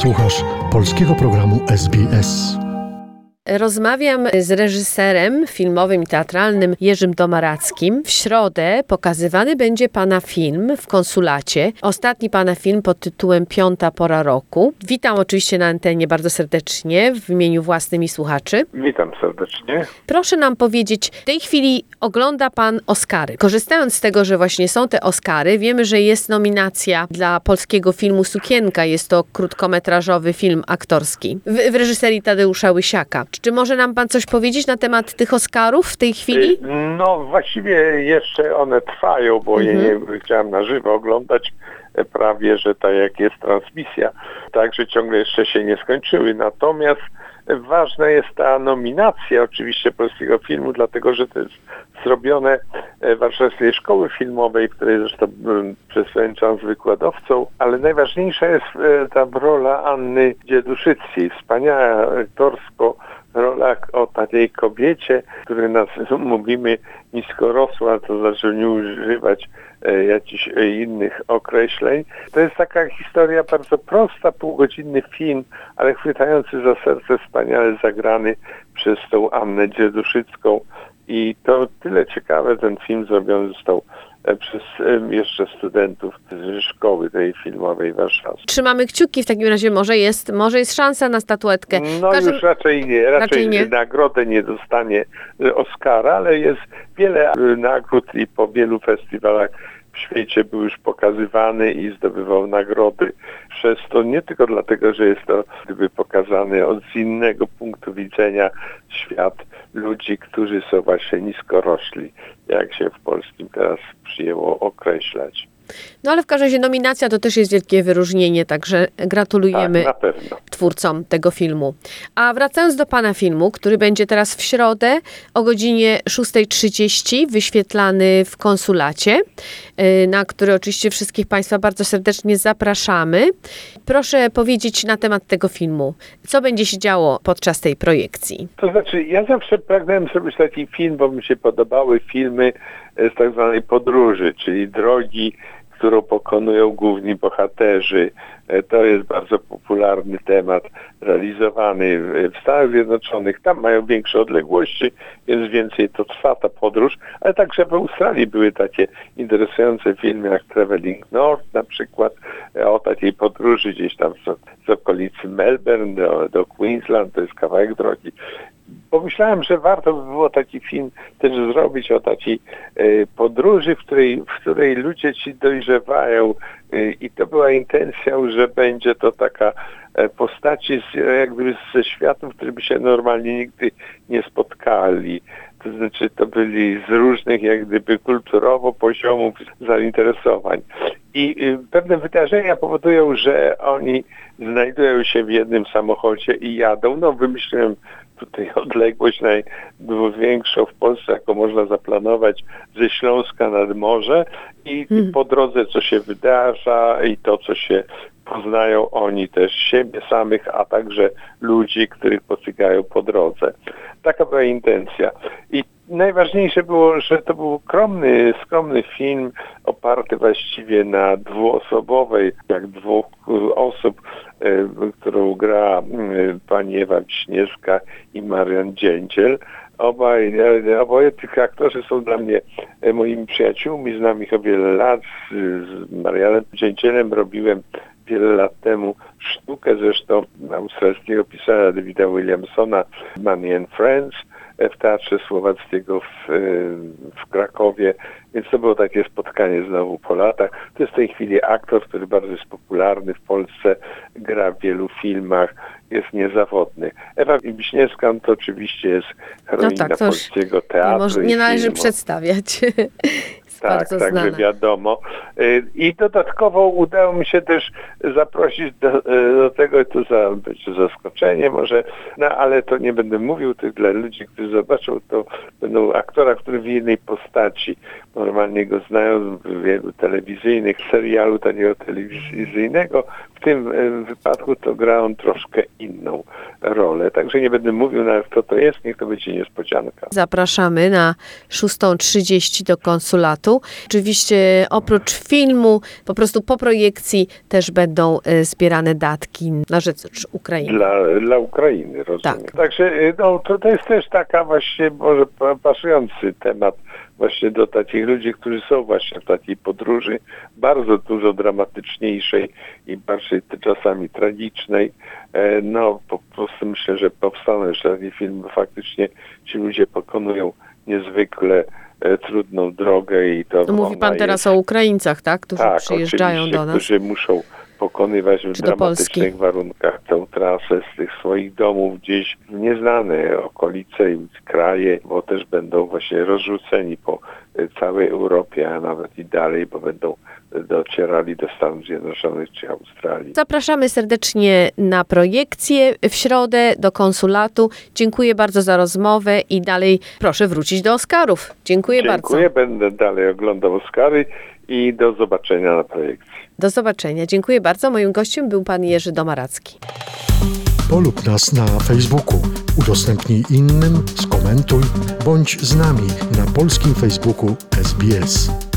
Słuchasz polskiego programu SBS. Rozmawiam z reżyserem filmowym i teatralnym Jerzym Domarackim. W środę pokazywany będzie pana film w konsulacie. Ostatni pana film pod tytułem Piąta pora roku. Witam oczywiście na antenie bardzo serdecznie w imieniu własnym i słuchaczy. Witam serdecznie. Proszę nam powiedzieć, w tej chwili ogląda pan Oscary. Korzystając z tego, że właśnie są te Oscary, wiemy, że jest nominacja dla polskiego filmu Sukienka. Jest to krótkometrażowy film aktorski w, w reżyserii Tadeusza Łysiaka. Czy, czy może nam pan coś powiedzieć na temat tych Oscarów w tej chwili? No właściwie jeszcze one trwają, bo je nie chciałem na żywo oglądać e, prawie, że tak jak jest transmisja, także ciągle jeszcze się nie skończyły. Natomiast ważna jest ta nominacja oczywiście polskiego filmu, dlatego że to jest zrobione w Warszawskiej Szkoły Filmowej, w której zresztą byłem przez czas wykładowcą, ale najważniejsza jest e, ta rola Anny Dzieduszyckiej, wspaniała aktorsko rola o takiej kobiecie, której nas mówimy niskorosła, to znaczy nie używać e, jakichś e, innych określeń. To jest taka historia bardzo prosta, półgodzinny film, ale chwytający za serce, wspaniale zagrany przez tą Annę Dzieduszycką. I to tyle ciekawe, ten film zrobiony został przez e, jeszcze studentów z szkoły tej filmowej warszawskiej. Trzymamy kciuki w takim razie, może jest, może jest szansa na statuetkę. No każdym- już raczej nie, raczej, raczej nie. nagrodę nie dostanie e, Oscara, ale jest wiele e, nagród i po wielu festiwalach w świecie był już pokazywany i zdobywał nagrody. Przez to nie tylko dlatego, że jest to gdyby pokazany od innego punktu widzenia świat ludzi, którzy są właśnie niskorośli, jak się w polskim teraz przyjęło określać. No ale w każdym razie nominacja to też jest wielkie wyróżnienie, także gratulujemy Tak, na pewno. Twórcom tego filmu. A wracając do pana filmu, który będzie teraz w środę o godzinie 6.30 wyświetlany w konsulacie, y, na który oczywiście wszystkich państwa bardzo serdecznie zapraszamy. Proszę powiedzieć na temat tego filmu. Co będzie się działo podczas tej projekcji? To znaczy, ja zawsze pragnąłem zrobić taki film, bo mi się podobały filmy e, z tak zwanej podróży, czyli drogi, którą pokonują główni bohaterzy. E, To jest bardzo popularny temat, realizowany w- Stanach Zjednoczonych. Tam mają większe odległości, więc więcej to trwa ta podróż, ale także w Australii były takie interesujące filmy jak Traveling North na przykład, e, o takiej podróży gdzieś tam z, z okolicy Melbourne do, do Queensland, to jest kawałek drogi pomyślałem, że warto by było taki film też zrobić o takiej e, podróży, w której, w której ludzie ci dojrzewają e, i to była intencja, że będzie to taka e, postaci z, jak gdyby ze światów, których by się normalnie nigdy nie spotkali. To znaczy to byli z różnych jak gdyby kulturowo poziomów zainteresowań. I y, pewne wydarzenia powodują, że oni znajdują się w jednym samochodzie i jadą. No wymyśliłem tutaj odległość największą w Polsce, jaką można zaplanować ze Śląska nad morze i, i po drodze co się wydarza i to co się poznają oni też siebie samych, a także ludzi, których potykają po drodze. Taka była intencja. I najważniejsze było, że to był skromny, skromny film oparty właściwie na dwuosobowej, jak dwóch y, osób, y, którą gra y, pani Ewa Wiśniewska i Marian Dzięciel. Obaj, e, oboje tych aktorzy są dla mnie e, moimi przyjaciółmi, znam ich o wiele lat. Z, Marianem Dzięcielem robiłem wiele lat temu sztukę zresztą austriackiego pisarza Davida Williamsona Money and Friends e, w Teatrze Słowackiego w, e, w Krakowie, więc to było takie spotkanie znowu po latach. To jest w tej chwili aktor, który bardzo jest popularny w Polsce, gra w wielu filmach, jest niezawodny. Ewa Wiśniewska to oczywiście jest heroina tak, to już polskiego Nie, teatru i nie należy filmu. przedstawiać. Tak, bardzo tak, znana. wiadomo. Y, I dodatkowo udało mi się też zaprosić do, y, do tego, to za, będzie zaskoczenie może, no ale to nie będę mówił, to dla ludzi, którzy zobaczą, to będą aktora, który w innej postaci. Normalnie go znają z wielu telewizyjnych, serialu takiego telewizyjnego. W tym e, wypadku to gra on troszkę inną rolę. Także nie będę mówił nawet kto to jest, niech to będzie niespodzianka. Zapraszamy na 6.30 do konsulatu. Oczywiście oprócz filmu, po prostu po projekcji też będą e, zbierane datki na rzecz Ukrainy. Dla, dla Ukrainy, rozumiem. Tak. Także y, no, to, to jest też taka właśnie może pa- pasujący temat właśnie do takich ludzi, którzy są właśnie w takiej podróży bardzo dużo dramatyczniejszej i bardziej czasami tragicznej. E, No po prostu myślę, że powstaną jeszcze taki film, bo faktycznie ci ludzie pokonują niezwykle e, trudną drogę i to No, mówi pan jest- teraz o Ukraińcach, tak? Którzy tak, przyjeżdżają do nas. którzy muszą pokonywać w dramatycznych warunkach tę trasę z tych swoich domów gdzieś w nieznane okolice i kraje, bo też będą właśnie rozrzuceni po całej Europie, a nawet i dalej, bo będą docierali do Stanów Zjednoczonych czy Australii. Zapraszamy serdecznie na projekcję w środę do konsulatu. Dziękuję bardzo za rozmowę i dalej proszę wrócić do Oscarów. Dziękuję, Dziękuję, bardzo. będę dalej oglądał Oscary i do zobaczenia na projekcji. Do zobaczenia. Dziękuję bardzo. Moim gościem był pan Jerzy Domaracki. Polub nas na Facebooku, udostępnij innym, skomentuj, bądź z nami na polskim Facebooku SBS.